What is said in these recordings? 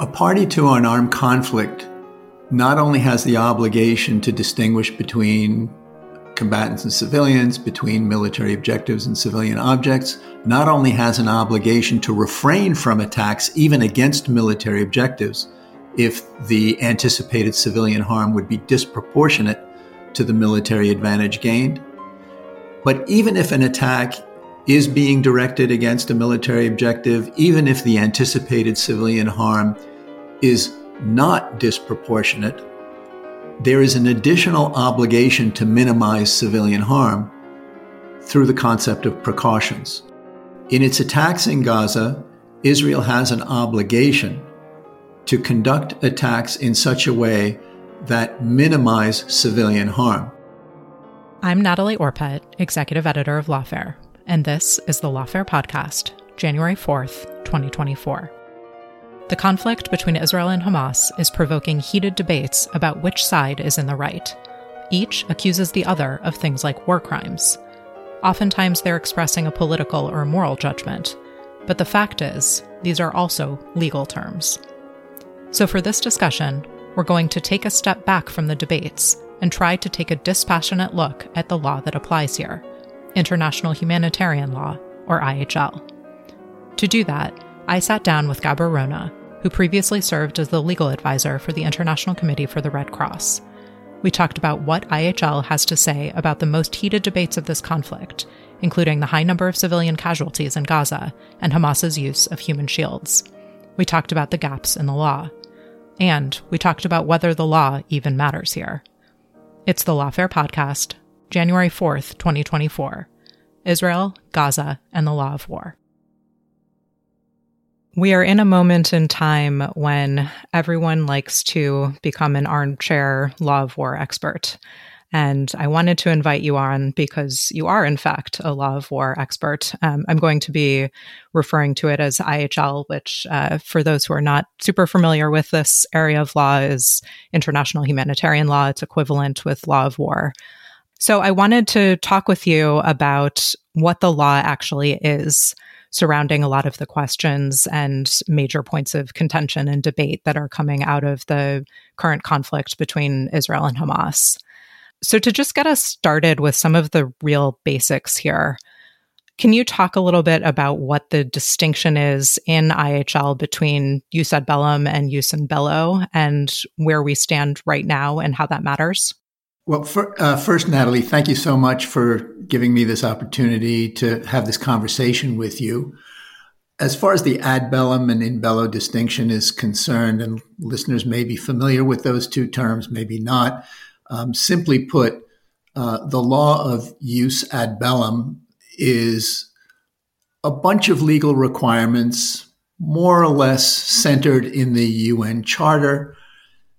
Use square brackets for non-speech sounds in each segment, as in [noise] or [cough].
A party to an armed conflict not only has the obligation to distinguish between combatants and civilians, between military objectives and civilian objects, not only has an obligation to refrain from attacks even against military objectives if the anticipated civilian harm would be disproportionate to the military advantage gained. But even if an attack is being directed against a military objective, even if the anticipated civilian harm is not disproportionate, there is an additional obligation to minimize civilian harm through the concept of precautions. In its attacks in Gaza, Israel has an obligation to conduct attacks in such a way that minimize civilian harm. I'm Natalie Orpett, executive editor of Lawfare, and this is the Lawfare podcast, January 4th, 2024. The conflict between Israel and Hamas is provoking heated debates about which side is in the right. Each accuses the other of things like war crimes. Oftentimes, they're expressing a political or moral judgment, but the fact is, these are also legal terms. So, for this discussion, we're going to take a step back from the debates and try to take a dispassionate look at the law that applies here international humanitarian law, or IHL. To do that, I sat down with Gabor Rona, who previously served as the legal advisor for the International Committee for the Red Cross. We talked about what IHL has to say about the most heated debates of this conflict, including the high number of civilian casualties in Gaza and Hamas's use of human shields. We talked about the gaps in the law. And we talked about whether the law even matters here. It's the Lawfare Podcast, January 4th, 2024 Israel, Gaza, and the Law of War. We are in a moment in time when everyone likes to become an armchair law of war expert. And I wanted to invite you on because you are, in fact, a law of war expert. Um, I'm going to be referring to it as IHL, which, uh, for those who are not super familiar with this area of law, is international humanitarian law. It's equivalent with law of war. So I wanted to talk with you about what the law actually is surrounding a lot of the questions and major points of contention and debate that are coming out of the current conflict between Israel and Hamas. So, to just get us started with some of the real basics here, can you talk a little bit about what the distinction is in IHL between jus ad bellum and jus in bello and where we stand right now and how that matters? Well, for, uh, first, Natalie, thank you so much for giving me this opportunity to have this conversation with you. As far as the ad bellum and in bello distinction is concerned, and listeners may be familiar with those two terms, maybe not. Um, simply put, uh, the law of jus ad bellum is a bunch of legal requirements, more or less centered in the UN Charter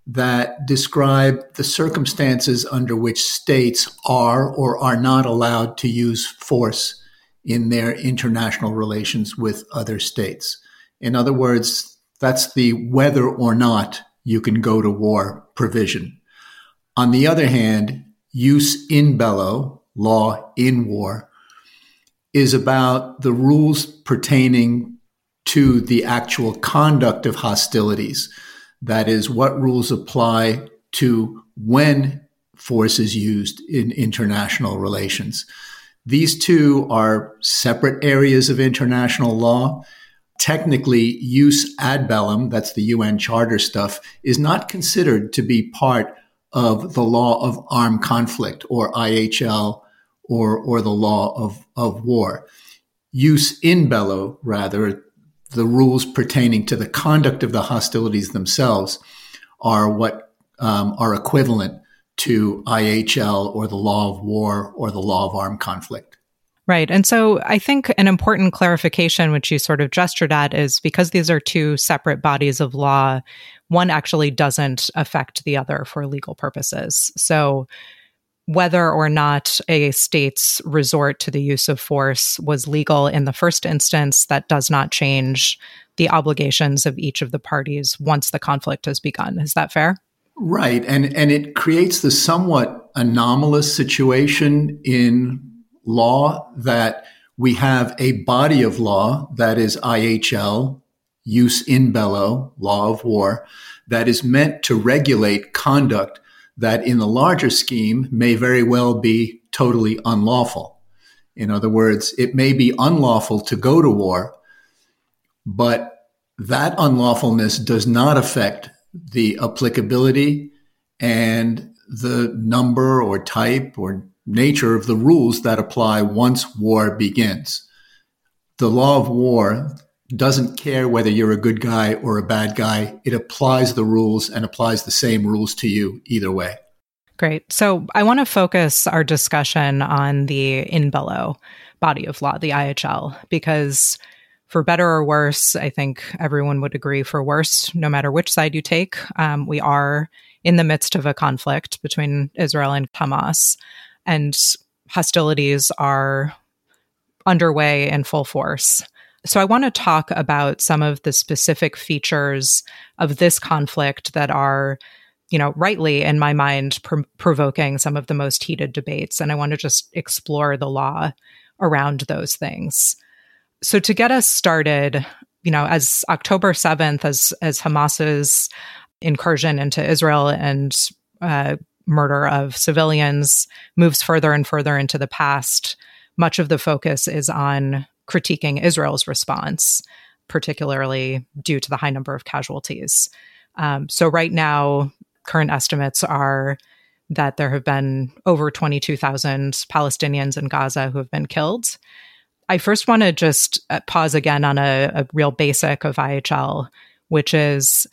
that describe the circumstances under which states are or are not allowed to use force in their international relations with other states. In other words, that's the whether or not you can go to war provision. On the other hand, jus in bello, law in war, is about the rules pertaining to the actual conduct of hostilities that is, what rules apply to when force is used in international relations. These two are separate areas of international law. Technically, jus ad bellum, that's the UN Charter stuff, is not considered to be part of the law of armed conflict or IHL or, or the law of, of war. Jus in bello, rather, the rules pertaining to the conduct of the hostilities themselves are what um, are equivalent to IHL or the law of war or the law of armed conflict. Right. And so I think an important clarification, which you sort of gestured at, is because these are two separate bodies of law, one actually doesn't affect the other for legal purposes. So whether or not a state's resort to the use of force was legal in the first instance, that does not change the obligations of each of the parties once the conflict has begun. Is that fair? Right. And, and it creates the somewhat anomalous situation in law that we have a body of law that is IHL, jus in bello, law of war, that is meant to regulate conduct that in the larger scheme may very well be totally unlawful. In other words, it may be unlawful to go to war, but that unlawfulness does not affect the applicability and the number or type or nature of the rules that apply once war begins. The law of war doesn't care whether you're a good guy or a bad guy. It applies the rules and applies the same rules to you either way. Great. So I want to focus our discussion on the in bello body of law, the IHL, because for better or worse, I think everyone would agree for worse, no matter which side you take, um, we are in the midst of a conflict between Israel and Hamas, and hostilities are underway in full force. So, I want to talk about some of the specific features of this conflict that are, you know, rightly in my mind, pr- provoking some of the most heated debates. And I want to just explore the law around those things. So, to get us started, you know, as October 7th, as, as Hamas's incursion into Israel and uh, murder of civilians moves further and further into the past, much of the focus is on critiquing Israel's response, particularly due to the high number of casualties. Um, so, right now, current estimates are that there have been over 22,000 Palestinians in Gaza who have been killed. I first want to just uh, pause again on a, a real basic of IHL, which is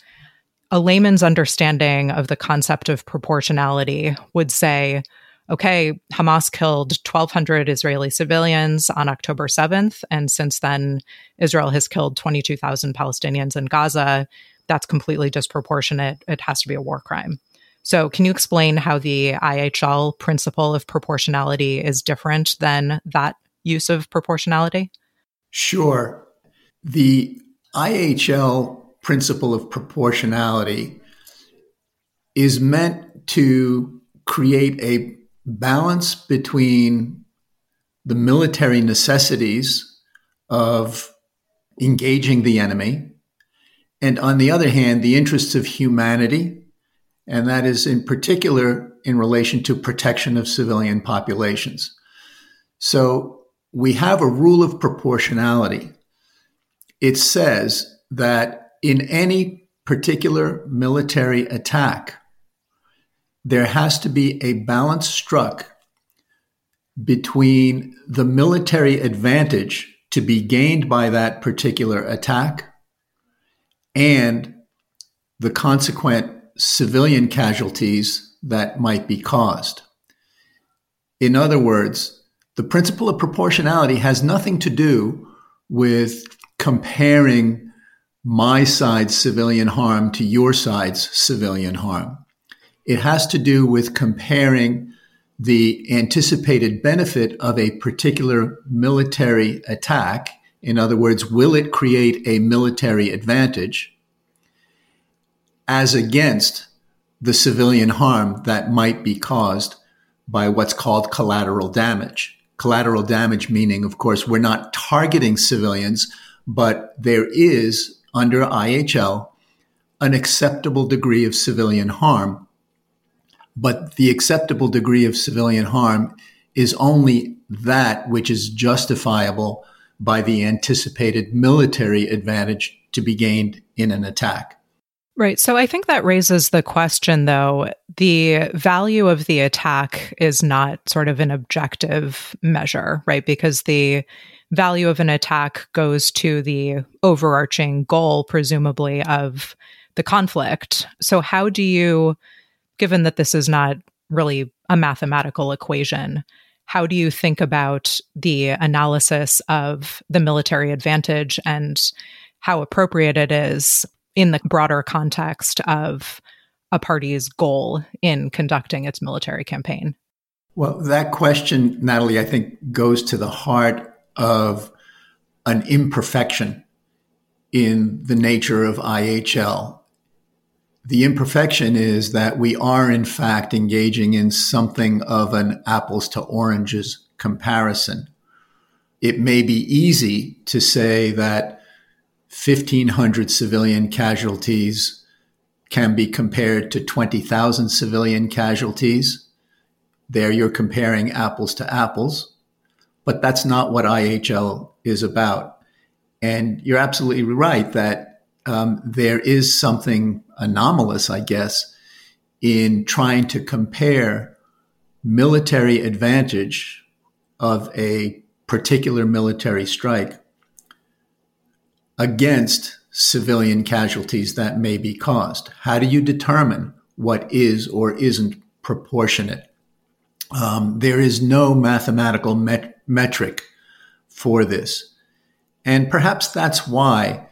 a layman's understanding of the concept of proportionality would say, okay, Hamas killed 1,200 Israeli civilians on October 7th. And since then, Israel has killed 22,000 Palestinians in Gaza. That's completely disproportionate. It has to be a war crime. So, can you explain how the IHL principle of proportionality is different than that use of proportionality? Sure. The IHL principle of proportionality is meant to create a balance between the military necessities of engaging the enemy and on the other hand the interests of humanity and that is in particular in relation to protection of civilian populations. So we have a rule of proportionality. It says that in any particular military attack, there has to be a balance struck between the military advantage to be gained by that particular attack and the consequent civilian casualties that might be caused. In other words, the principle of proportionality has nothing to do with comparing my side's civilian harm to your side's civilian harm. It has to do with comparing the anticipated benefit of a particular military attack. In other words, will it create a military advantage as against the civilian harm that might be caused by what's called collateral damage. Collateral damage meaning, of course, we're not targeting civilians, but there is under IHL an acceptable degree of civilian harm but the acceptable degree of civilian harm is only that which is justifiable by the anticipated military advantage to be gained in an attack. Right. So I think that raises the question, though. The value of the attack is not sort of an objective measure, right? Because the value of an attack goes to the overarching goal, presumably, of the conflict. So, how do you, given that this is not really a mathematical equation, how do you think about the analysis of the military advantage and how appropriate it is in the broader context of a party's goal in conducting its military campaign? Well, that question, Natalie, I think goes to the heart of an imperfection in the nature of IHL. The imperfection is that we are, in fact, engaging in something of an apples to oranges comparison. It may be easy to say that 1,500 civilian casualties can be compared to 20,000 civilian casualties. There you're comparing apples to apples, but that's not what IHL is about. And you're absolutely right that um, there is something anomalous, I guess, in trying to compare military advantage of a particular military strike against civilian casualties that may be caused? How do you determine what is or isn't proportionate? Um, there is no mathematical met- metric for this. And perhaps that's why,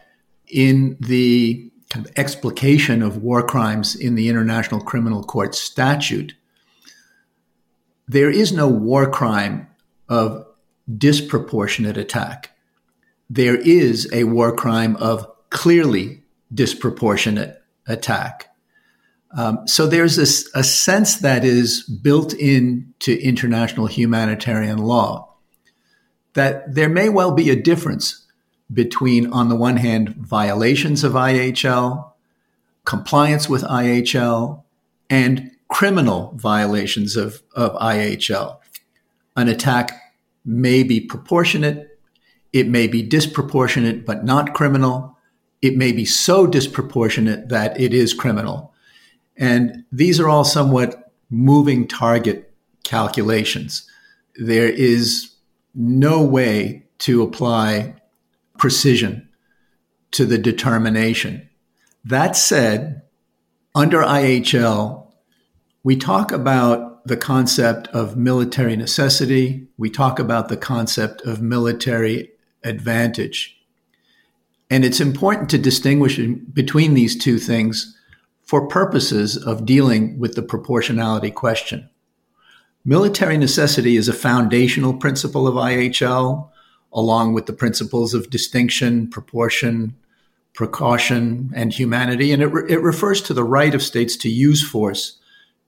in the kind of explication of war crimes in the International Criminal Court statute, there is no war crime of disproportionate attack there is a war crime of clearly disproportionate attack. Um, so there's this, a sense that is built into international humanitarian law that there may well be a difference between, on the one hand, violations of IHL, compliance with IHL, and criminal violations of, of IHL. An attack may be proportionate, it may be disproportionate but not criminal. It may be so disproportionate that it is criminal. And these are all somewhat moving target calculations. There is no way to apply precision to the determination. That said, under IHL, we talk about the concept of military necessity. We talk about the concept of military advantage. And it's important to distinguish between these two things for purposes of dealing with the proportionality question. Military necessity is a foundational principle of IHL, along with the principles of distinction, proportion, precaution, and humanity. And it, re- it refers to the right of states to use force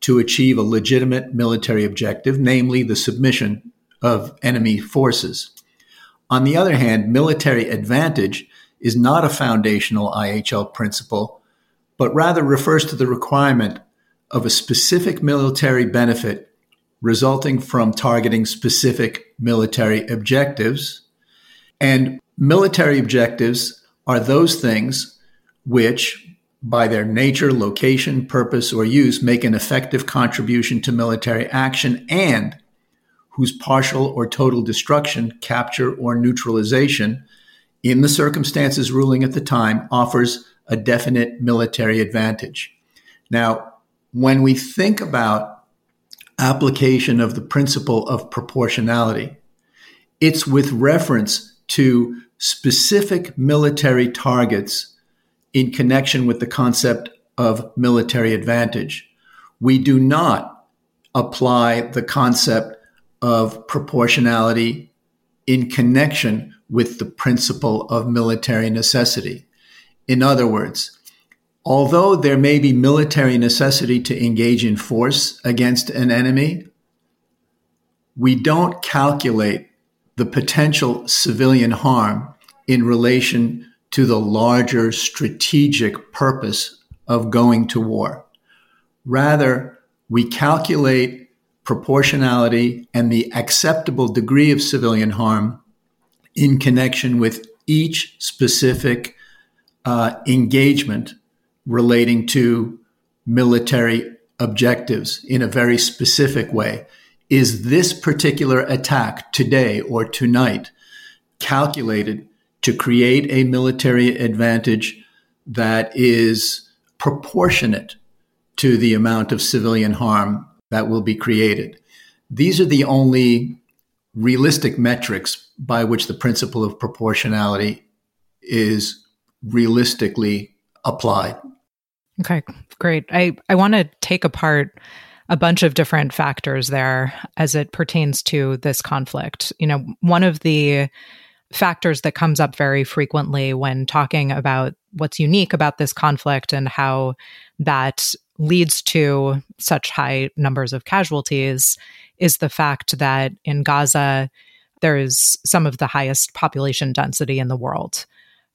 to achieve a legitimate military objective, namely the submission of enemy forces. On the other hand, military advantage is not a foundational IHL principle, but rather refers to the requirement of a specific military benefit resulting from targeting specific military objectives. And military objectives are those things which, by their nature, location, purpose, or use, make an effective contribution to military action and whose partial or total destruction, capture, or neutralization, in the circumstances ruling at the time, offers a definite military advantage. Now, when we think about application of the principle of proportionality, it's with reference to specific military targets in connection with the concept of military advantage. We do not apply the concept of proportionality in connection with the principle of military necessity. In other words, although there may be military necessity to engage in force against an enemy, we don't calculate the potential civilian harm in relation to the larger strategic purpose of going to war. Rather, we calculate proportionality and the acceptable degree of civilian harm in connection with each specific uh, engagement relating to military objectives in a very specific way. Is this particular attack today or tonight calculated to create a military advantage that is proportionate to the amount of civilian harm that will be created? These are the only realistic metrics by which the principle of proportionality is realistically applied. Okay, great. I, I want to take apart a bunch of different factors there as it pertains to this conflict. You know, one of the factors that comes up very frequently when talking about what's unique about this conflict and how that leads to such high numbers of casualties is the fact that in Gaza, there is some of the highest population density in the world.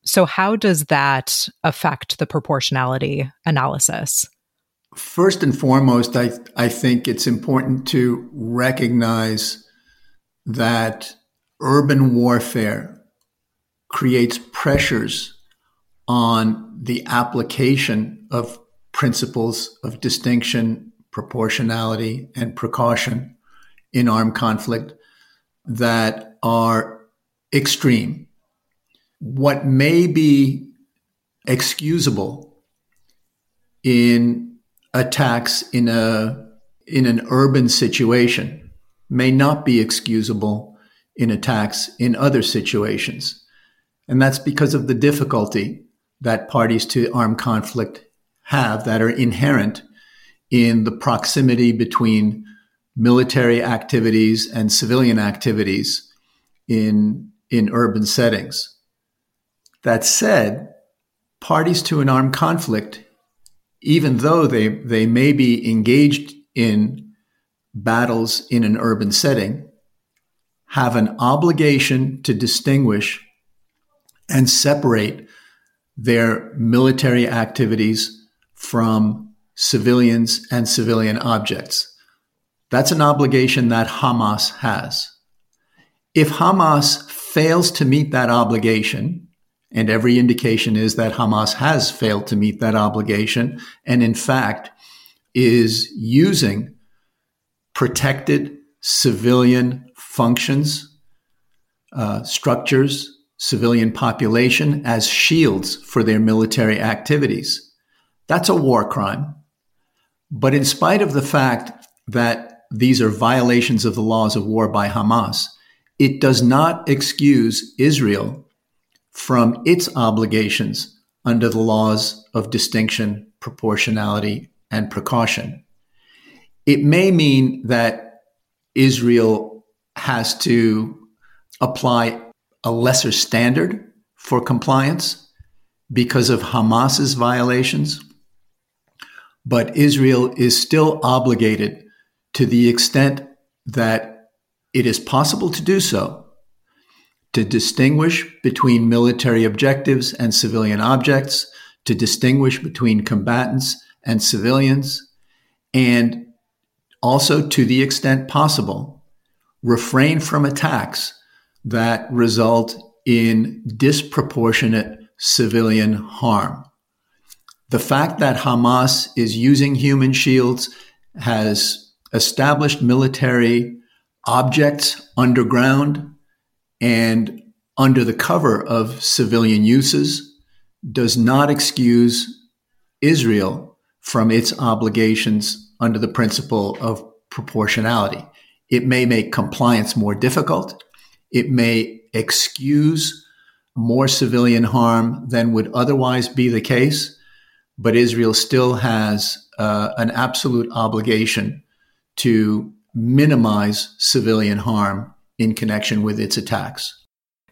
So, how does that affect the proportionality analysis? First and foremost, I, I think it's important to recognize that urban warfare creates pressures on the application of principles of distinction, proportionality, and precaution in armed conflict that are extreme. What may be excusable in attacks in a in an urban situation may not be excusable in attacks in other situations. And that's because of the difficulty that parties to armed conflict have that are inherent in the proximity between military activities and civilian activities in, in urban settings. That said, parties to an armed conflict, even though they, they may be engaged in battles in an urban setting, have an obligation to distinguish and separate their military activities from civilians and civilian objects. That's an obligation that Hamas has. If Hamas fails to meet that obligation, and every indication is that Hamas has failed to meet that obligation and, in fact, is using protected civilian functions, uh, structures, civilian population as shields for their military activities. That's a war crime. But in spite of the fact that these are violations of the laws of war by Hamas, it does not excuse Israel from its obligations under the laws of distinction, proportionality, and precaution. It may mean that Israel has to apply a lesser standard for compliance because of Hamas's violations, but Israel is still obligated to the extent that it is possible to do so to distinguish between military objectives and civilian objects, to distinguish between combatants and civilians, and also, to the extent possible, refrain from attacks that result in disproportionate civilian harm. The fact that Hamas is using human shields has established military objects underground and under the cover of civilian uses does not excuse Israel from its obligations under the principle of proportionality. It may make compliance more difficult. It may excuse more civilian harm than would otherwise be the case, but Israel still has uh, an absolute obligation to minimize civilian harm in connection with its attacks.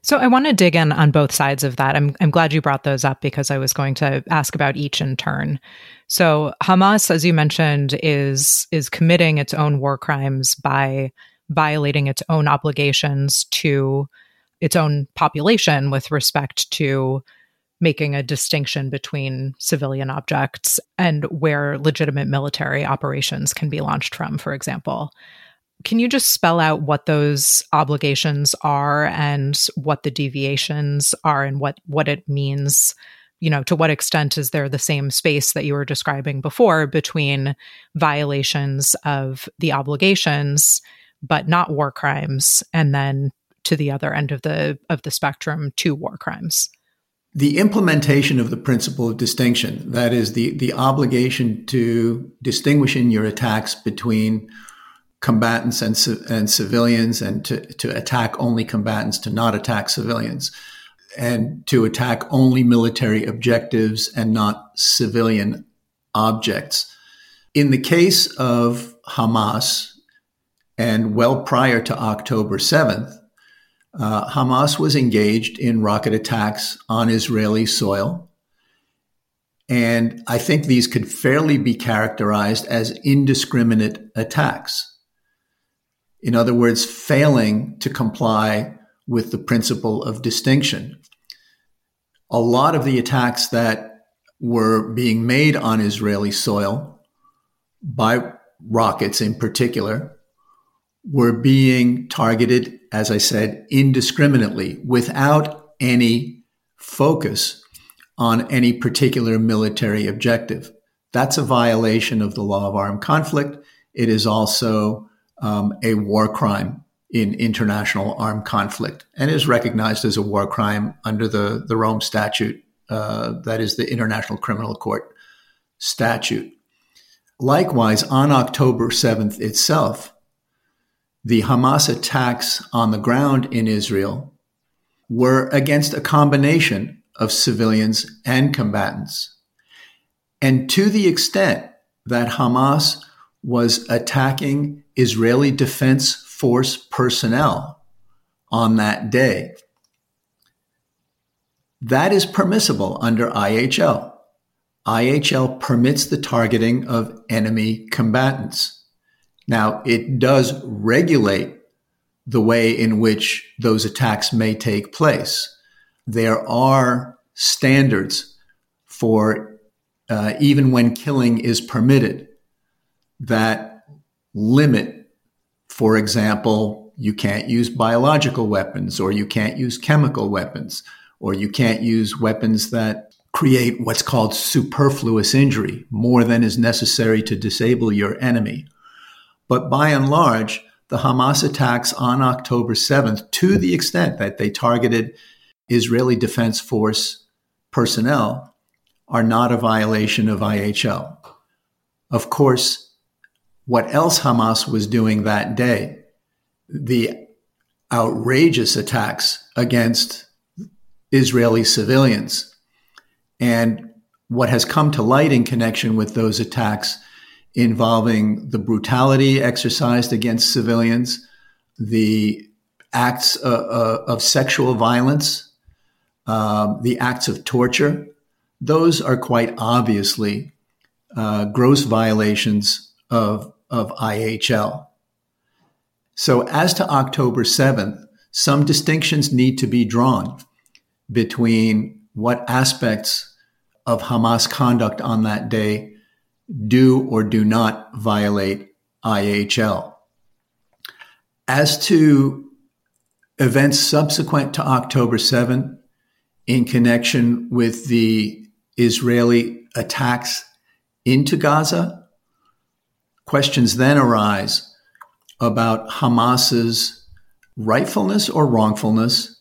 So I want to dig in on both sides of that. I'm I'm glad you brought those up because I was going to ask about each in turn. So Hamas, as you mentioned, is is committing its own war crimes by violating its own obligations to its own population with respect to making a distinction between civilian objects and where legitimate military operations can be launched from, for example. Can you just spell out what those obligations are and what the deviations are and what, what it means? You know, to what extent is there the same space that you were describing before between violations of the obligations, but not war crimes, and then to the other end of the of the spectrum to war crimes? the implementation of the principle of distinction, that is the, the obligation to distinguish in your attacks between combatants and, and civilians and to, to attack only combatants, to not attack civilians, and to attack only military objectives and not civilian objects. In the case of Hamas, and well prior to October 7th, uh, Hamas was engaged in rocket attacks on Israeli soil. And I think these could fairly be characterized as indiscriminate attacks. In other words, failing to comply with the principle of distinction. A lot of the attacks that were being made on Israeli soil by rockets in particular were being targeted as I said, indiscriminately without any focus on any particular military objective. That's a violation of the law of armed conflict. It is also um, a war crime in international armed conflict and is recognized as a war crime under the, the Rome Statute, uh, that is the International Criminal Court statute. Likewise, on October 7th itself, the Hamas attacks on the ground in Israel were against a combination of civilians and combatants. And to the extent that Hamas was attacking Israeli Defense Force personnel on that day, that is permissible under IHL. IHL permits the targeting of enemy combatants. Now, it does regulate the way in which those attacks may take place. There are standards for uh, even when killing is permitted that limit, for example, you can't use biological weapons or you can't use chemical weapons or you can't use weapons that create what's called superfluous injury, more than is necessary to disable your enemy but by and large, the Hamas attacks on October 7th, to the extent that they targeted Israeli Defense Force personnel, are not a violation of IHL. Of course, what else Hamas was doing that day, the outrageous attacks against Israeli civilians, and what has come to light in connection with those attacks involving the brutality exercised against civilians, the acts uh, uh, of sexual violence, uh, the acts of torture. Those are quite obviously uh, gross violations of, of IHL. So, as to October 7th, some distinctions need to be drawn between what aspects of Hamas conduct on that day do or do not violate IHL. As to events subsequent to October 7 in connection with the Israeli attacks into Gaza, questions then arise about Hamas's rightfulness or wrongfulness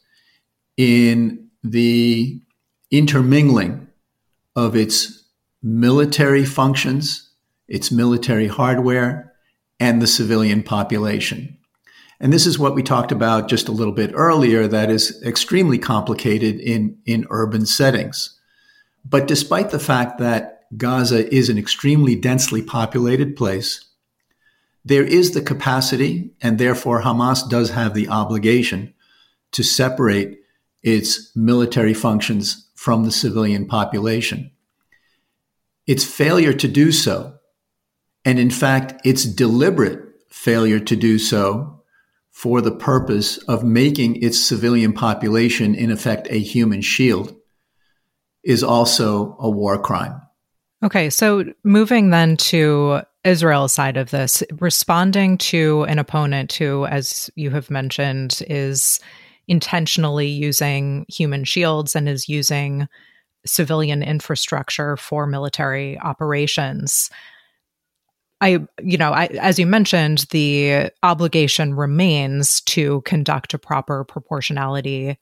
in the intermingling of its military functions, its military hardware, and the civilian population. And this is what we talked about just a little bit earlier that is extremely complicated in, in urban settings. But despite the fact that Gaza is an extremely densely populated place, there is the capacity, and therefore Hamas does have the obligation to separate its military functions from the civilian population. Its failure to do so, and in fact, its deliberate failure to do so for the purpose of making its civilian population, in effect, a human shield, is also a war crime. Okay, so moving then to Israel's side of this, responding to an opponent who, as you have mentioned, is intentionally using human shields and is using civilian infrastructure for military operations. I, you know, I, as you mentioned, the obligation remains to conduct a proper proportionality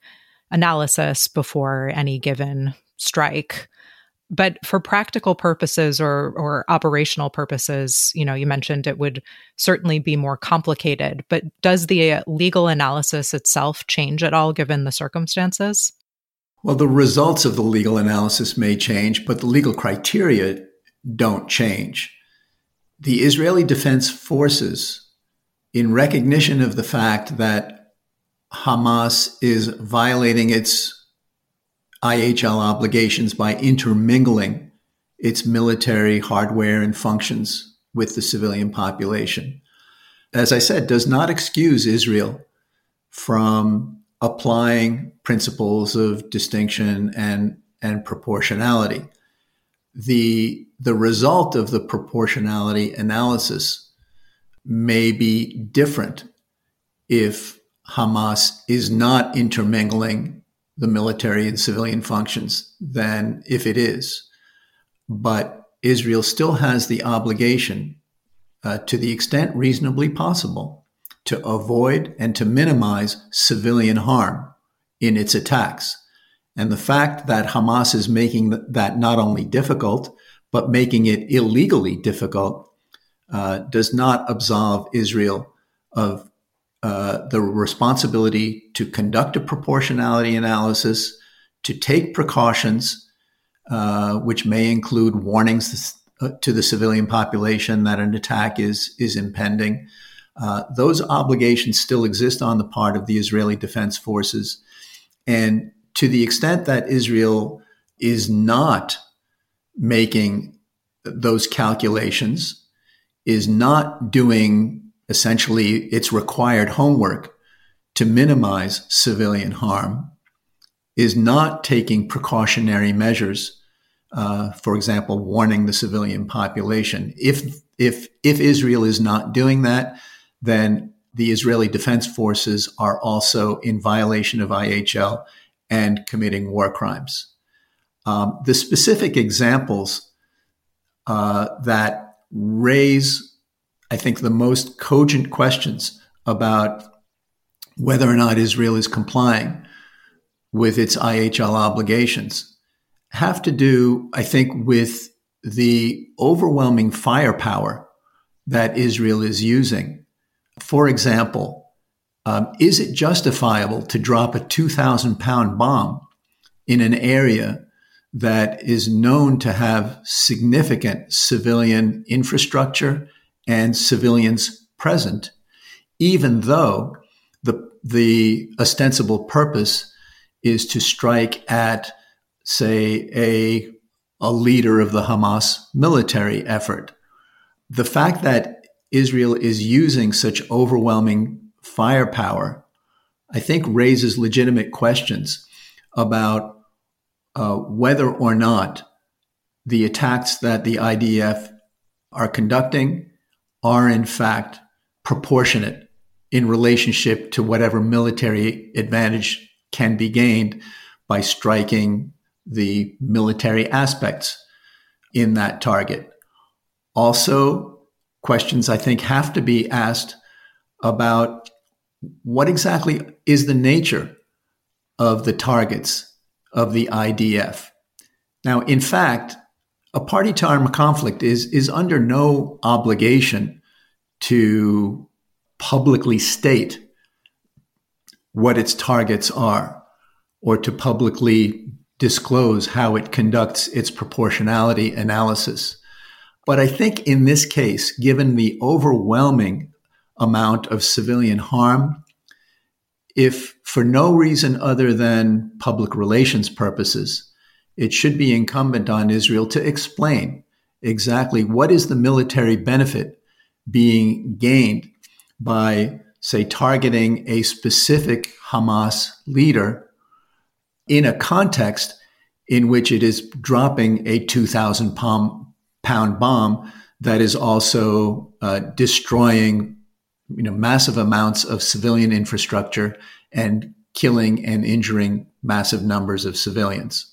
analysis before any given strike. But for practical purposes or or operational purposes, you know, you mentioned it would certainly be more complicated. But does the uh, legal analysis itself change at all given the circumstances? Well, the results of the legal analysis may change, but the legal criteria don't change. The Israeli Defense Forces, in recognition of the fact that Hamas is violating its IHL obligations by intermingling its military hardware and functions with the civilian population. As I said, does not excuse Israel from applying principles of distinction and, and proportionality. The, the result of the proportionality analysis may be different if Hamas is not intermingling the military and civilian functions than if it is. But Israel still has the obligation, uh, to the extent reasonably possible, to avoid and to minimize civilian harm in its attacks. And the fact that Hamas is making that not only difficult, but making it illegally difficult, uh, does not absolve Israel of uh, the responsibility to conduct a proportionality analysis, to take precautions, uh, which may include warnings uh, to the civilian population that an attack is is impending. Uh, those obligations still exist on the part of the Israeli Defense Forces, and to the extent that Israel is not making those calculations, is not doing essentially its required homework to minimize civilian harm is not taking precautionary measures, uh, for example, warning the civilian population. If if if Israel is not doing that, then the Israeli Defense Forces are also in violation of IHL and committing war crimes. Um, the specific examples uh, that raise I think, the most cogent questions about whether or not Israel is complying with its IHL obligations have to do, I think, with the overwhelming firepower that Israel is using. For example, um, is it justifiable to drop a 2,000 pound bomb in an area that is known to have significant civilian infrastructure and civilians present, even though the, the ostensible purpose is to strike at, say, a, a leader of the Hamas military effort. The fact that Israel is using such overwhelming firepower, I think, raises legitimate questions about uh, whether or not the attacks that the IDF are conducting are in fact proportionate in relationship to whatever military advantage can be gained by striking the military aspects in that target. Also, questions I think have to be asked about what exactly is the nature of the targets of the IDF. Now, in fact, a party to armed conflict is is under no obligation to publicly state what its targets are or to publicly disclose how it conducts its proportionality analysis. But I think in this case, given the overwhelming amount of civilian harm, if for no reason other than public relations purposes, it should be incumbent on Israel to explain exactly what is the military benefit being gained by, say, targeting a specific Hamas leader in a context in which it is dropping a 2,000 pound bomb that is also uh, destroying you know, massive amounts of civilian infrastructure and killing and injuring massive numbers of civilians.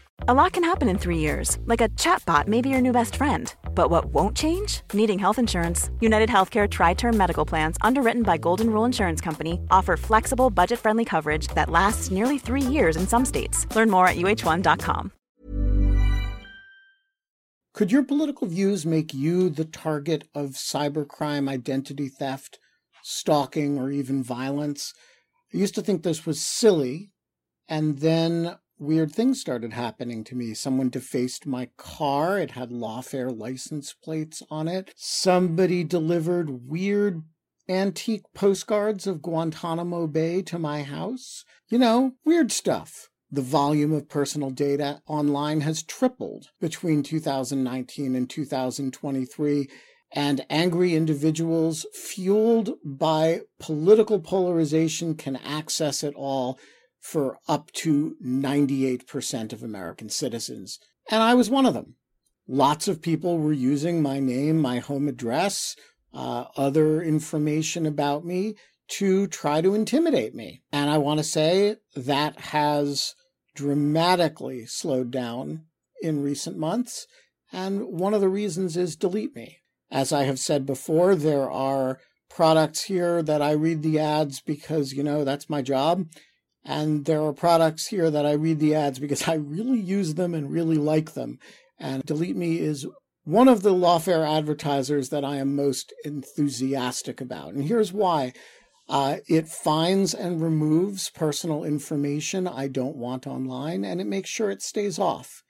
A lot can happen in three years, like a chatbot may be your new best friend. But what won't change? Needing health insurance. United Healthcare Tri Term Medical Plans, underwritten by Golden Rule Insurance Company, offer flexible, budget friendly coverage that lasts nearly three years in some states. Learn more at uh1.com. Could your political views make you the target of cybercrime, identity theft, stalking, or even violence? I used to think this was silly. And then weird things started happening to me. Someone defaced my car. It had lawfare license plates on it. Somebody delivered weird antique postcards of Guantanamo Bay to my house. You know, weird stuff. The volume of personal data online has tripled between 2019 and 2023 and angry individuals fueled by political polarization can access it all for up to 98% of American citizens. And I was one of them. Lots of people were using my name, my home address, uh, other information about me to try to intimidate me. And I want to say that has dramatically slowed down in recent months. And one of the reasons is Delete Me. As I have said before, there are products here that I read the ads because, you know, that's my job. And there are products here that I read the ads because [laughs] I really use them and really like them. And Delete Me is one of the lawfare advertisers that I am most enthusiastic about. And here's why. Uh, it finds and removes personal information I don't want online, and it makes sure it stays off.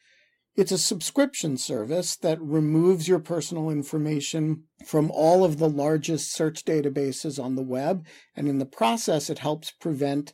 It's a subscription service that removes your personal information from all of the largest search databases on the web, and in the process, it helps prevent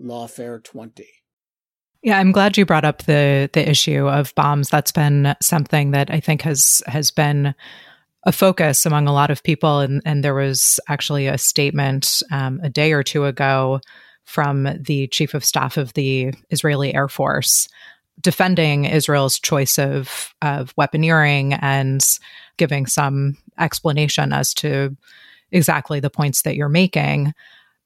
lawfare 20 yeah i'm glad you brought up the the issue of bombs. That's been something that i think has has been a focus among a lot of people. And and there was actually a statement um, a day or two ago from the chief of staff of the israeli air force defending israel's choice of of weaponeering and giving some explanation as to exactly the points that you're making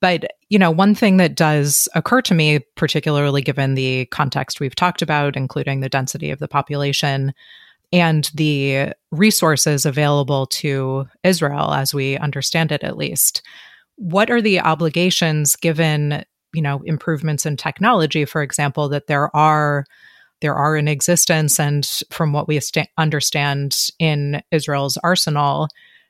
But, you know, one thing that does occur to me, particularly given the context we've talked about, including the density of the population and the resources available to Israel, as we understand it at least, what are the obligations given, you know, improvements in technology, for example, that there are there are in existence and from what we understand in Israel's arsenal,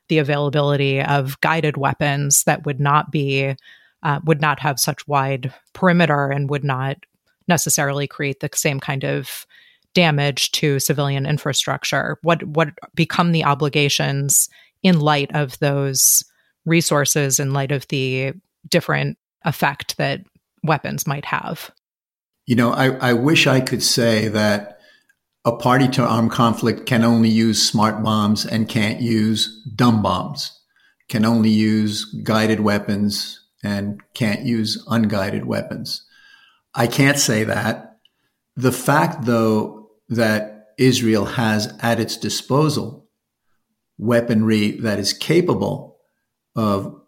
the availability of guided weapons that would not be uh, would not have such wide perimeter and would not necessarily create the same kind of damage to civilian infrastructure. What what become the obligations in light of those resources, in light of the different effect that weapons might have? You know, I, I wish I could say that a party to armed conflict can only use smart bombs and can't use dumb bombs, can only use guided weapons and can't use unguided weapons. I can't say that. The fact, though, that Israel has at its disposal weaponry that is capable of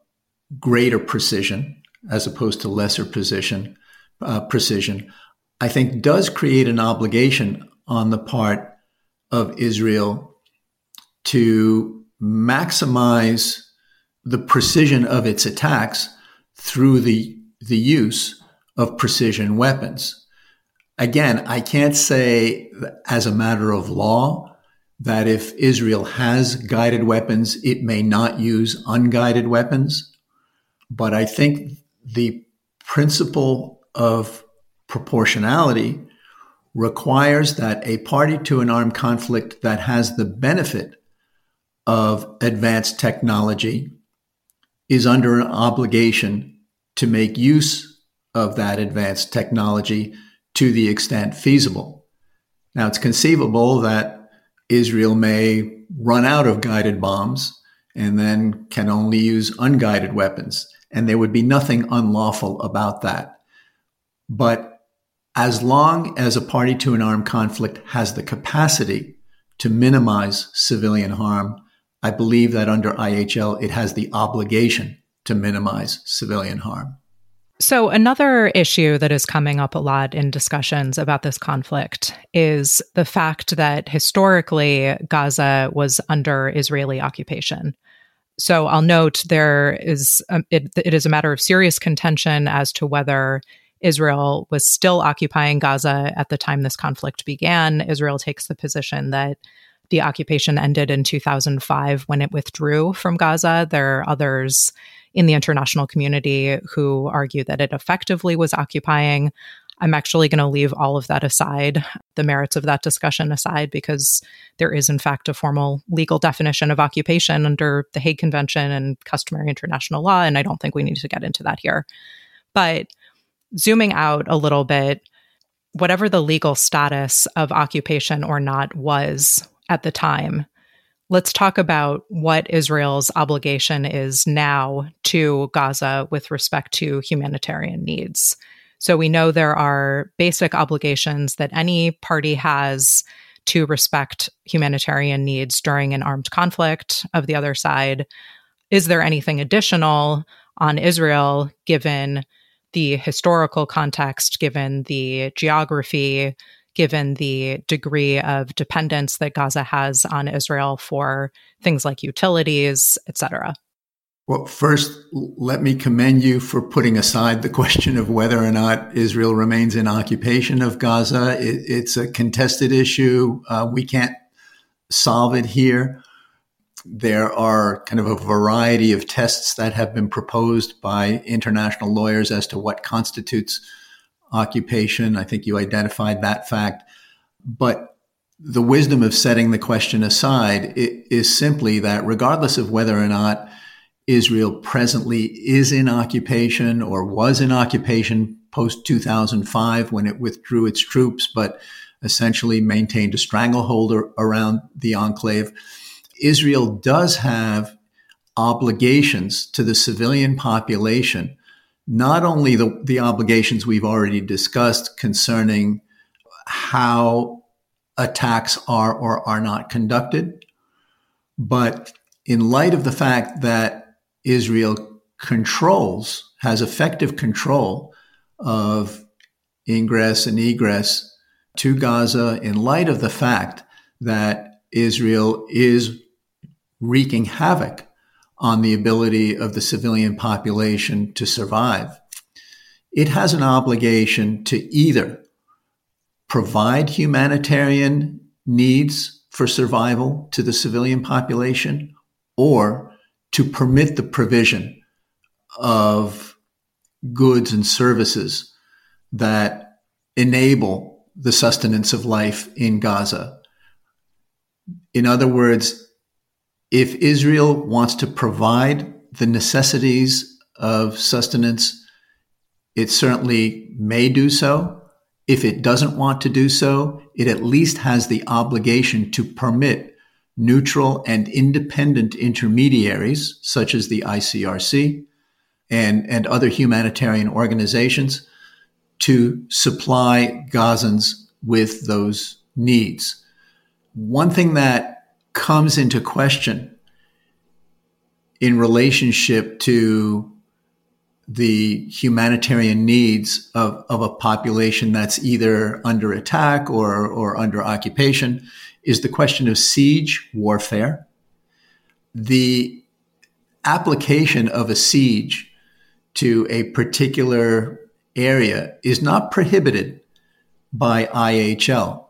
greater precision as opposed to lesser precision, uh, precision, I think does create an obligation on the part of Israel to maximize the precision of its attacks through the, the use of precision weapons. Again, I can't say as a matter of law that if Israel has guided weapons, it may not use unguided weapons. But I think the principle of proportionality requires that a party to an armed conflict that has the benefit of advanced technology is under an obligation to make use of that advanced technology to the extent feasible. Now, it's conceivable that Israel may run out of guided bombs and then can only use unguided weapons. And there would be nothing unlawful about that. But as long as a party to an armed conflict has the capacity to minimize civilian harm, I believe that under IHL, it has the obligation to minimize civilian harm. So, another issue that is coming up a lot in discussions about this conflict is the fact that historically Gaza was under Israeli occupation. So, I'll note there is um, it, it is a matter of serious contention as to whether Israel was still occupying Gaza at the time this conflict began. Israel takes the position that the occupation ended in 2005 when it withdrew from Gaza. There are others in the international community who argue that it effectively was occupying. I'm actually going to leave all of that aside, the merits of that discussion aside, because there is, in fact, a formal legal definition of occupation under the Hague Convention and customary international law. And I don't think we need to get into that here. But zooming out a little bit, whatever the legal status of occupation or not was at the time. Let's talk about what Israel's obligation is now to Gaza with respect to humanitarian needs. So we know there are basic obligations that any party has to respect humanitarian needs during an armed conflict of the other side. Is there anything additional on Israel given the historical context, given the geography, given the degree of dependence that Gaza has on Israel for things like utilities, etc. Well, first, let me commend you for putting aside the question of whether or not Israel remains in occupation of Gaza. It, it's a contested issue. Uh, we can't solve it here. There are kind of a variety of tests that have been proposed by international lawyers as to what constitutes occupation. I think you identified that fact. But the wisdom of setting the question aside is simply that regardless of whether or not Israel presently is in occupation or was in occupation post 2005 when it withdrew its troops, but essentially maintained a stranglehold around the enclave. Israel does have obligations to the civilian population not only the, the obligations we've already discussed concerning how attacks are or are not conducted, but in light of the fact that Israel controls, has effective control of ingress and egress to Gaza in light of the fact that Israel is wreaking havoc on the ability of the civilian population to survive. It has an obligation to either provide humanitarian needs for survival to the civilian population or to permit the provision of goods and services that enable the sustenance of life in Gaza. In other words, if Israel wants to provide the necessities of sustenance, it certainly may do so. If it doesn't want to do so, it at least has the obligation to permit neutral and independent intermediaries, such as the ICRC and, and other humanitarian organizations, to supply Gazans with those needs. One thing that comes into question in relationship to the humanitarian needs of, of a population that's either under attack or, or under occupation is the question of siege warfare. The application of a siege to a particular area is not prohibited by IHL,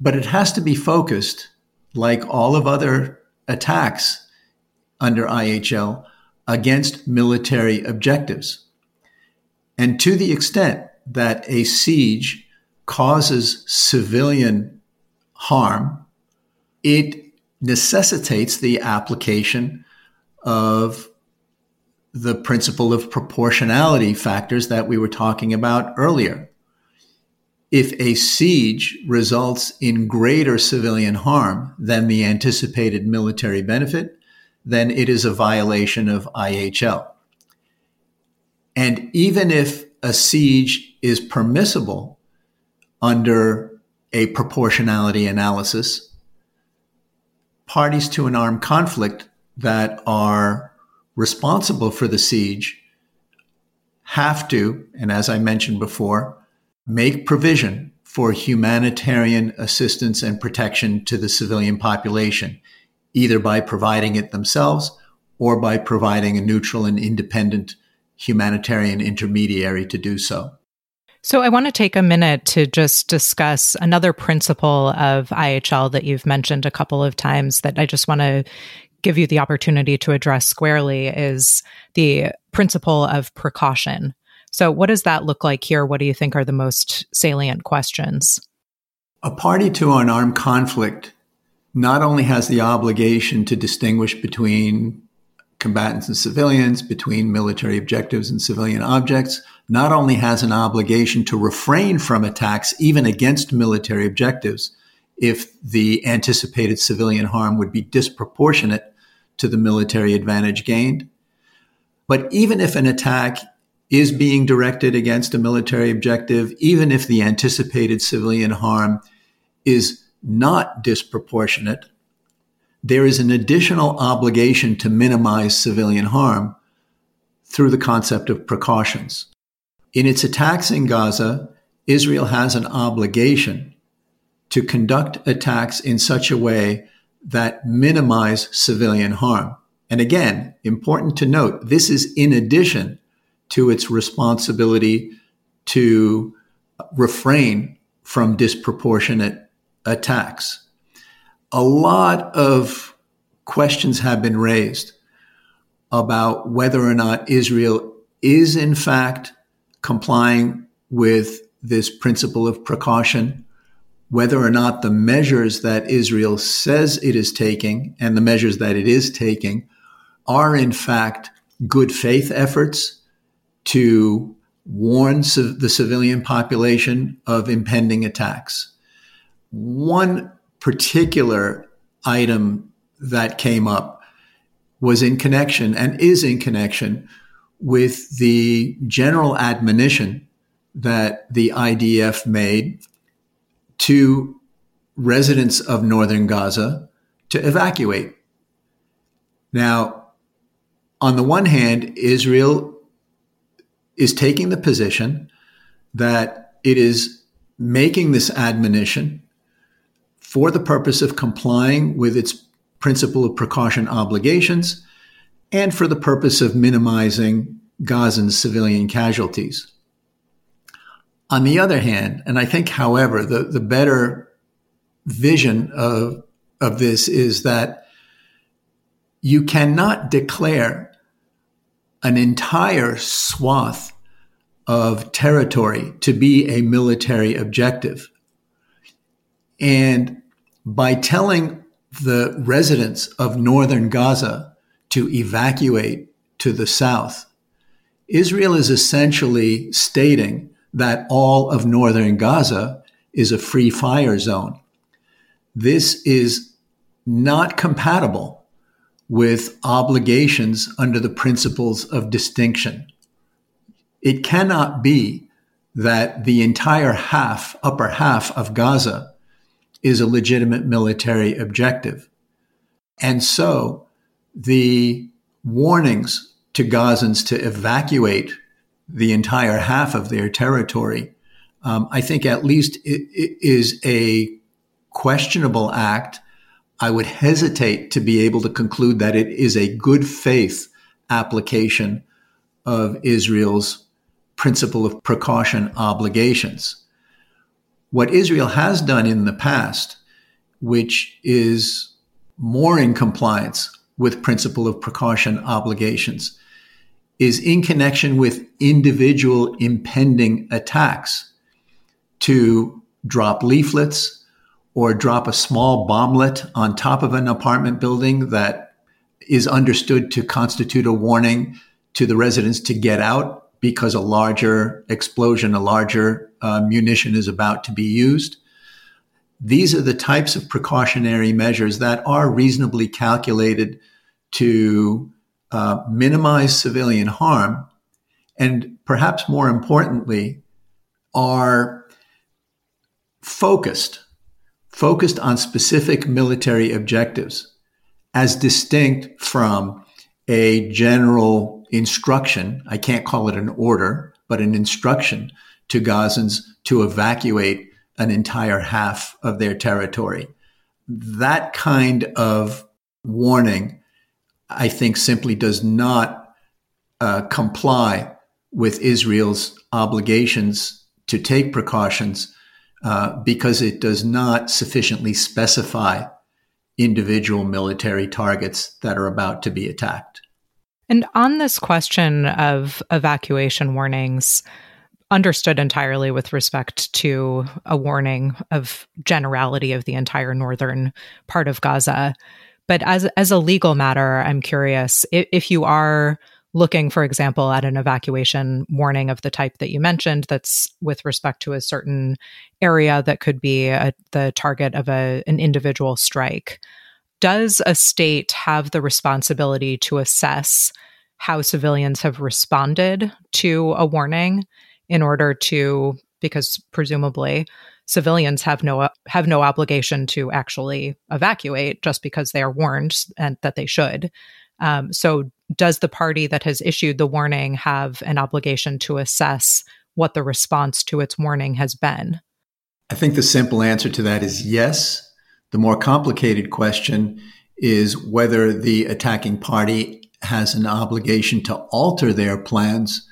but it has to be focused, like all of other attacks under IHL, against military objectives. And to the extent that a siege causes civilian harm, it necessitates the application of the principle of proportionality factors that we were talking about earlier. If a siege results in greater civilian harm than the anticipated military benefit, then it is a violation of IHL. And even if a siege is permissible under a proportionality analysis, parties to an armed conflict that are responsible for the siege have to, and as I mentioned before, make provision for humanitarian assistance and protection to the civilian population either by providing it themselves or by providing a neutral and independent humanitarian intermediary to do so. So, I want to take a minute to just discuss another principle of IHL that you've mentioned a couple of times that I just want to give you the opportunity to address squarely is the principle of precaution. So, what does that look like here? What do you think are the most salient questions? A party to an armed conflict not only has the obligation to distinguish between combatants and civilians, between military objectives and civilian objects, not only has an obligation to refrain from attacks even against military objectives if the anticipated civilian harm would be disproportionate to the military advantage gained. But even if an attack is being directed against a military objective, even if the anticipated civilian harm is not disproportionate, there is an additional obligation to minimize civilian harm through the concept of precautions. In its attacks in Gaza, Israel has an obligation to conduct attacks in such a way that minimize civilian harm. And again, important to note, this is in addition to its responsibility to refrain from disproportionate attacks. A lot of questions have been raised about whether or not Israel is in fact complying with this principle of precaution, whether or not the measures that Israel says it is taking and the measures that it is taking are in fact good faith efforts to warn the civilian population of impending attacks. One particular item that came up was in connection and is in connection with the general admonition that the IDF made to residents of northern Gaza to evacuate. Now, on the one hand, Israel is taking the position that it is making this admonition for the purpose of complying with its principle of precaution obligations and for the purpose of minimizing Gazans civilian casualties. On the other hand, and I think, however, the, the better vision of, of this is that you cannot declare an entire swath of territory to be a military objective. And by telling the residents of northern Gaza to evacuate to the south, Israel is essentially stating that all of northern Gaza is a free fire zone. This is not compatible with obligations under the principles of distinction. It cannot be that the entire half, upper half of Gaza is a legitimate military objective. And so the warnings to Gazans to evacuate the entire half of their territory, um, I think at least it, it is a questionable act. I would hesitate to be able to conclude that it is a good faith application of Israel's principle of precaution obligations. What Israel has done in the past, which is more in compliance with principle of precaution obligations, is in connection with individual impending attacks to drop leaflets or drop a small bomblet on top of an apartment building that is understood to constitute a warning to the residents to get out because a larger explosion, a larger uh, munition is about to be used. These are the types of precautionary measures that are reasonably calculated to uh, minimize civilian harm, and perhaps more importantly, are focused, focused on specific military objectives, as distinct from a general instruction. I can't call it an order, but an instruction to Gazans to evacuate an entire half of their territory. That kind of warning, I think, simply does not uh, comply with Israel's obligations to take precautions uh, because it does not sufficiently specify individual military targets that are about to be attacked. And on this question of evacuation warnings, understood entirely with respect to a warning of generality of the entire northern part of Gaza. But as as a legal matter, I'm curious if, if you are looking, for example, at an evacuation warning of the type that you mentioned, that's with respect to a certain area that could be a, the target of a, an individual strike. Does a state have the responsibility to assess how civilians have responded to a warning in order to because presumably civilians have no have no obligation to actually evacuate just because they are warned and that they should. Um, so does the party that has issued the warning have an obligation to assess what the response to its warning has been i think the simple answer to that is yes the more complicated question is whether the attacking party has an obligation to alter their plans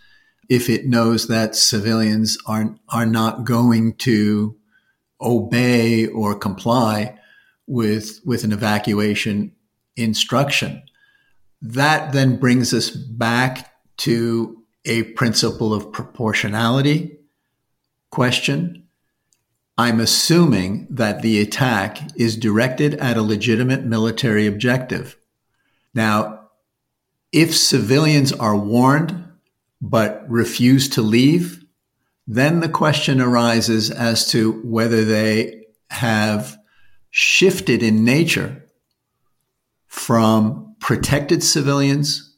if it knows that civilians are, are not going to obey or comply with, with an evacuation instruction. That then brings us back to a principle of proportionality question I'm assuming that the attack is directed at a legitimate military objective. Now, if civilians are warned but refuse to leave, then the question arises as to whether they have shifted in nature from protected civilians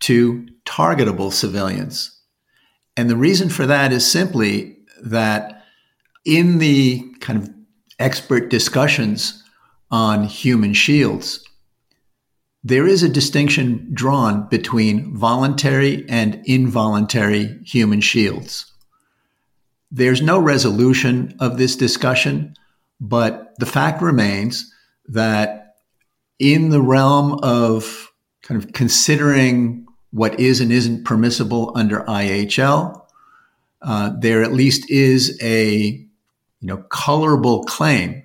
to targetable civilians. And the reason for that is simply that in the kind of expert discussions on human shields, there is a distinction drawn between voluntary and involuntary human shields. There's no resolution of this discussion, but the fact remains that in the realm of kind of considering what is and isn't permissible under IHL, uh, there at least is a you know colorable claim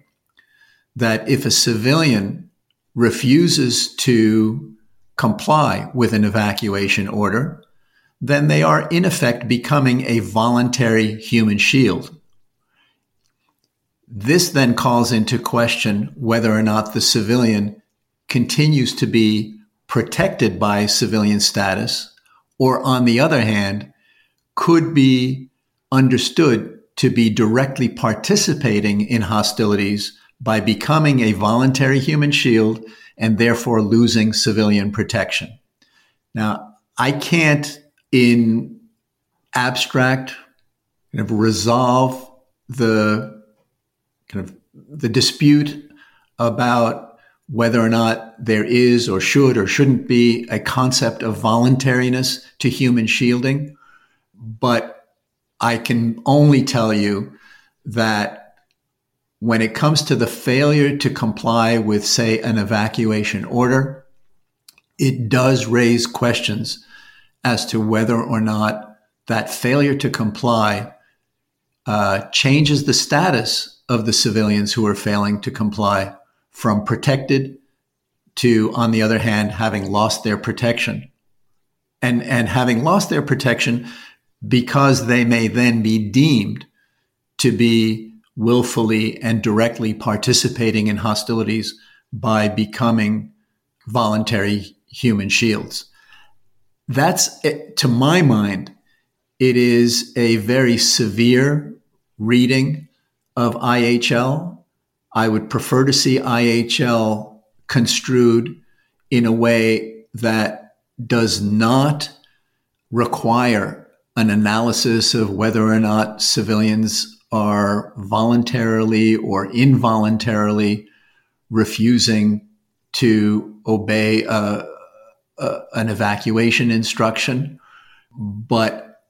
that if a civilian refuses to comply with an evacuation order, then they are in effect becoming a voluntary human shield. This then calls into question whether or not the civilian continues to be protected by civilian status, or on the other hand, could be understood to be directly participating in hostilities by becoming a voluntary human shield and therefore losing civilian protection. Now, I can't in abstract kind of resolve the kind of the dispute about whether or not there is or should or shouldn't be a concept of voluntariness to human shielding. But I can only tell you that when it comes to the failure to comply with, say, an evacuation order, it does raise questions as to whether or not that failure to comply uh, changes the status of the civilians who are failing to comply from protected to, on the other hand, having lost their protection. And, and having lost their protection because they may then be deemed to be willfully and directly participating in hostilities by becoming voluntary human shields. That's, eh, to my mind, it is a very severe reading of IHL. I would prefer to see IHL construed in a way that does not require an analysis of whether or not civilians are voluntarily or involuntarily refusing to obey a, a, an evacuation instruction. But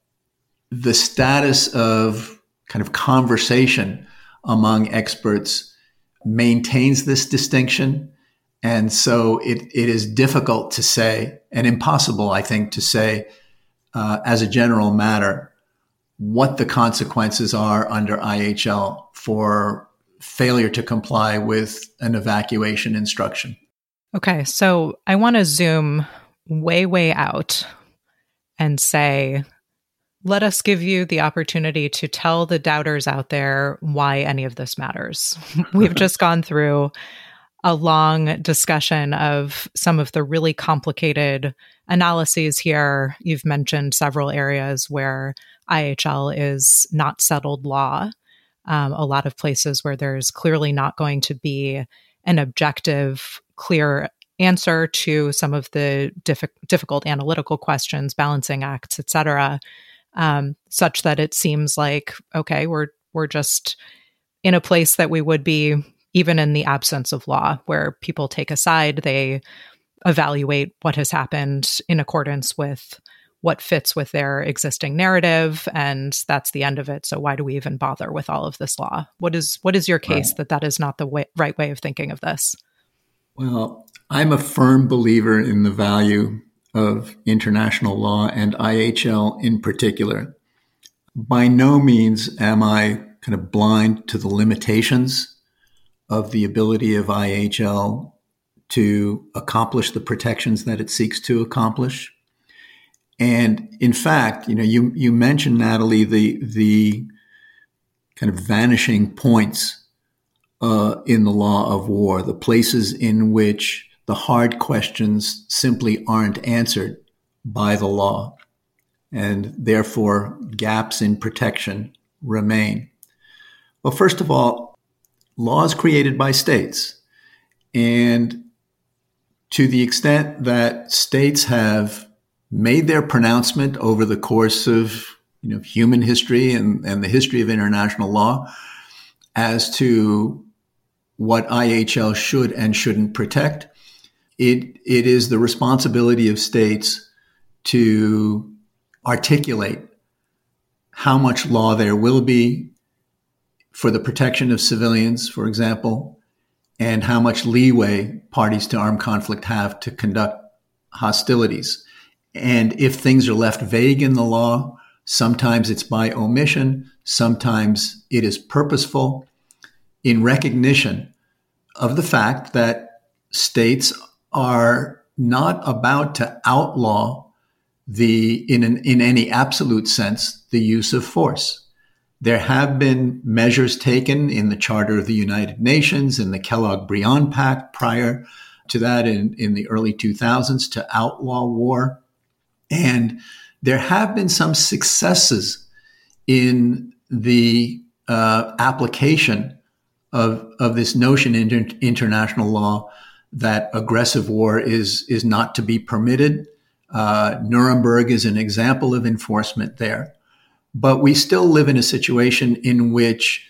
the status of kind of conversation among experts maintains this distinction. And so it, it is difficult to say, and impossible, I think, to say uh, as a general matter what the consequences are under IHL for failure to comply with an evacuation instruction. Okay, so I want to zoom way, way out and say, let us give you the opportunity to tell the doubters out there why any of this matters. [laughs] We've just [laughs] gone through a long discussion of some of the really complicated analyses here. You've mentioned several areas where IHL is not settled law. Um, a lot of places where there's clearly not going to be an objective, clear answer to some of the diff- difficult analytical questions, balancing acts, et cetera, um, such that it seems like okay, we're we're just in a place that we would be even in the absence of law, where people take a side, they evaluate what has happened in accordance with what fits with their existing narrative and that's the end of it. So why do we even bother with all of this law? What is what is your case right. that that is not the way, right way of thinking of this? Well i'm a firm believer in the value of international law and ihl in particular by no means am i kind of blind to the limitations of the ability of IHL to accomplish the protections that it seeks to accomplish. And in fact, you know, you, you mentioned, Natalie, the, the kind of vanishing points uh, in the law of war, the places in which the hard questions simply aren't answered by the law, and therefore gaps in protection remain. Well, first of all, laws created by states. And to the extent that states have made their pronouncement over the course of you know, human history and, and the history of international law as to what IHL should and shouldn't protect, it, it is the responsibility of states to articulate how much law there will be for the protection of civilians, for example, and how much leeway parties to armed conflict have to conduct hostilities. And if things are left vague in the law, sometimes it's by omission, sometimes it is purposeful in recognition of the fact that states are not about to outlaw the in an, in any absolute sense the use of force. There have been measures taken in the Charter of the United Nations, in the Kellogg-Briand Pact prior to that in, in the early 2000s to outlaw war. And there have been some successes in the uh, application of, of this notion in inter- international law that aggressive war is, is not to be permitted. Uh, Nuremberg is an example of enforcement there. But we still live in a situation in which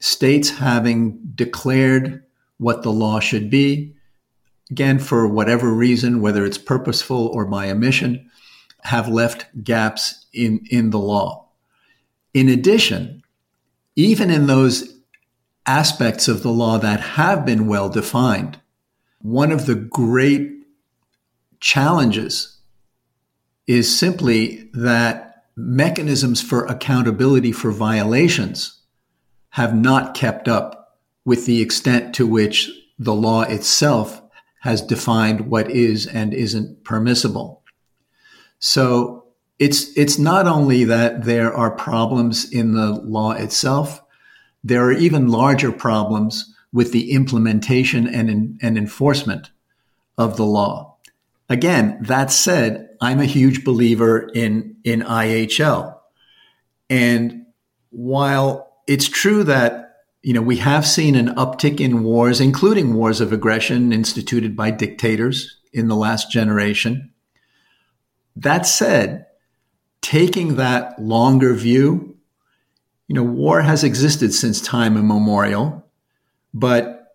states having declared what the law should be, again, for whatever reason, whether it's purposeful or by omission, have left gaps in, in the law. In addition, even in those aspects of the law that have been well defined, one of the great challenges is simply that mechanisms for accountability for violations have not kept up with the extent to which the law itself has defined what is and isn't permissible. So it's, it's not only that there are problems in the law itself, there are even larger problems with the implementation and, and enforcement of the law. Again, that said, I'm a huge believer in, in IHL. And while it's true that you know, we have seen an uptick in wars, including wars of aggression instituted by dictators in the last generation. That said, taking that longer view, you know, war has existed since time immemorial, but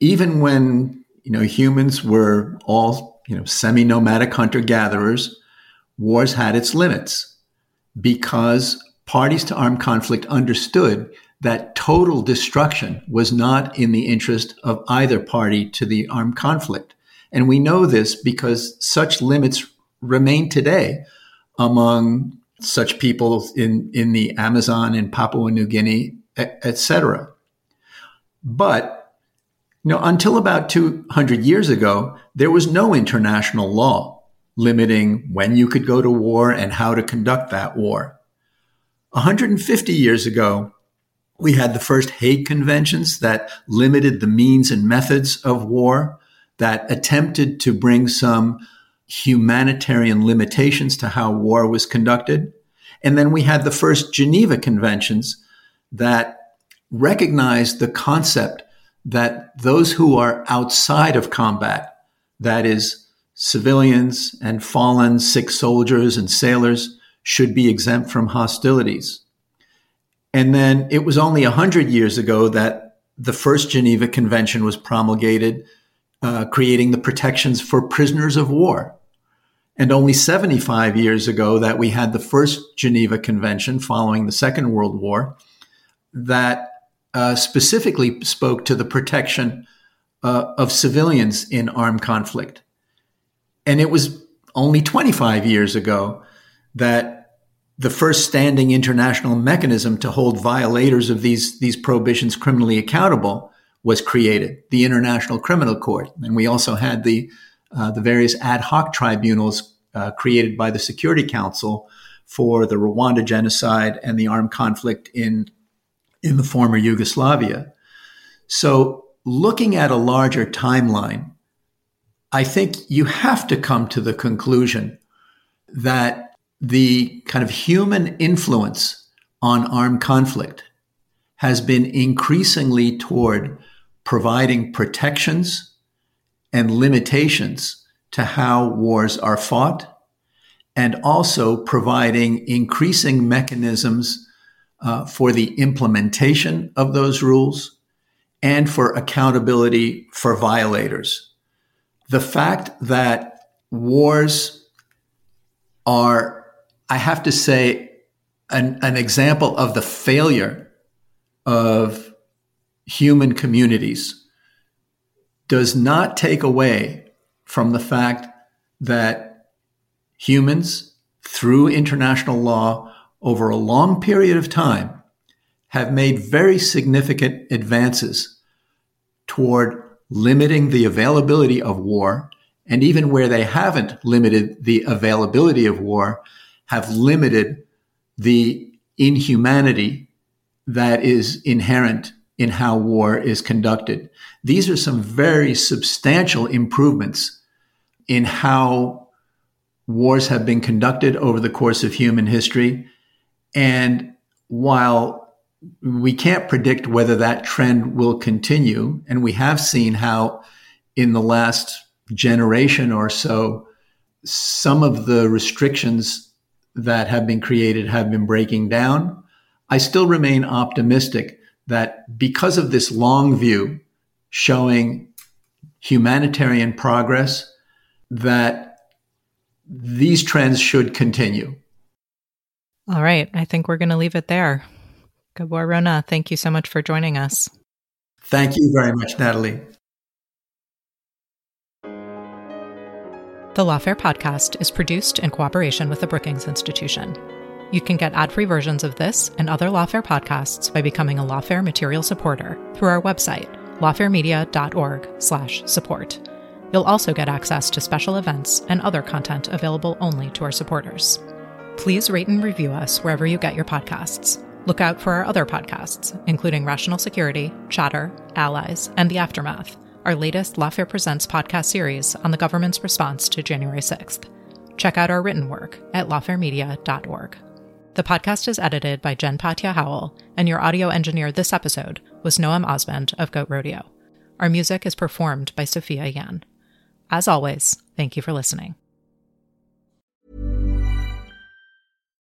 even when, you know, humans were all, you know, semi-nomadic hunter-gatherers, wars had its limits because parties to armed conflict understood that total destruction was not in the interest of either party to the armed conflict. And we know this because such limits remain today among such people in, in the Amazon and Papua New Guinea, etc. But you know, until about 200 years ago, there was no international law limiting when you could go to war and how to conduct that war. 150 years ago, we had the first Hague Conventions that limited the means and methods of war, that attempted to bring some humanitarian limitations to how war was conducted. And then we had the first Geneva Conventions that recognized the concept that those who are outside of combat, that is, civilians and fallen sick soldiers and sailors, should be exempt from hostilities. And then it was only 100 years ago that the first Geneva Convention was promulgated, uh, creating the protections for prisoners of war. And only 75 years ago that we had the first Geneva Convention following the Second World War that uh, specifically spoke to the protection uh, of civilians in armed conflict. And it was only 25 years ago that the first standing international mechanism to hold violators of these, these prohibitions criminally accountable was created, the International Criminal Court. And we also had the, uh, the various ad hoc tribunals uh, created by the Security Council for the Rwanda genocide and the armed conflict in, in the former Yugoslavia. So, looking at a larger timeline, I think you have to come to the conclusion that the kind of human influence on armed conflict has been increasingly toward providing protections and limitations to how wars are fought, and also providing increasing mechanisms uh, for the implementation of those rules and for accountability for violators. the fact that wars are, I have to say, an, an example of the failure of human communities does not take away from the fact that humans, through international law, over a long period of time, have made very significant advances toward limiting the availability of war. And even where they haven't limited the availability of war, have limited the inhumanity that is inherent in how war is conducted. These are some very substantial improvements in how wars have been conducted over the course of human history. And while we can't predict whether that trend will continue, and we have seen how in the last generation or so, some of the restrictions that have been created have been breaking down. I still remain optimistic that because of this long view showing humanitarian progress, that these trends should continue. All right. I think we're going to leave it there. Gabor Rona, thank you so much for joining us. Thank you very much, Natalie. The Lawfare podcast is produced in cooperation with the Brookings Institution. You can get ad-free versions of this and other Lawfare podcasts by becoming a Lawfare material supporter through our website, lawfaremedia.org/support. You'll also get access to special events and other content available only to our supporters. Please rate and review us wherever you get your podcasts. Look out for our other podcasts, including Rational Security, Chatter, Allies, and The Aftermath, our latest Lawfare Presents podcast series on the government's response to January 6th. Check out our written work at lawfaremedia.org. The podcast is edited by Jen Patja Howell, and your audio engineer this episode was Noam Osband of Goat Rodeo. Our music is performed by Sophia Yan. As always, thank you for listening.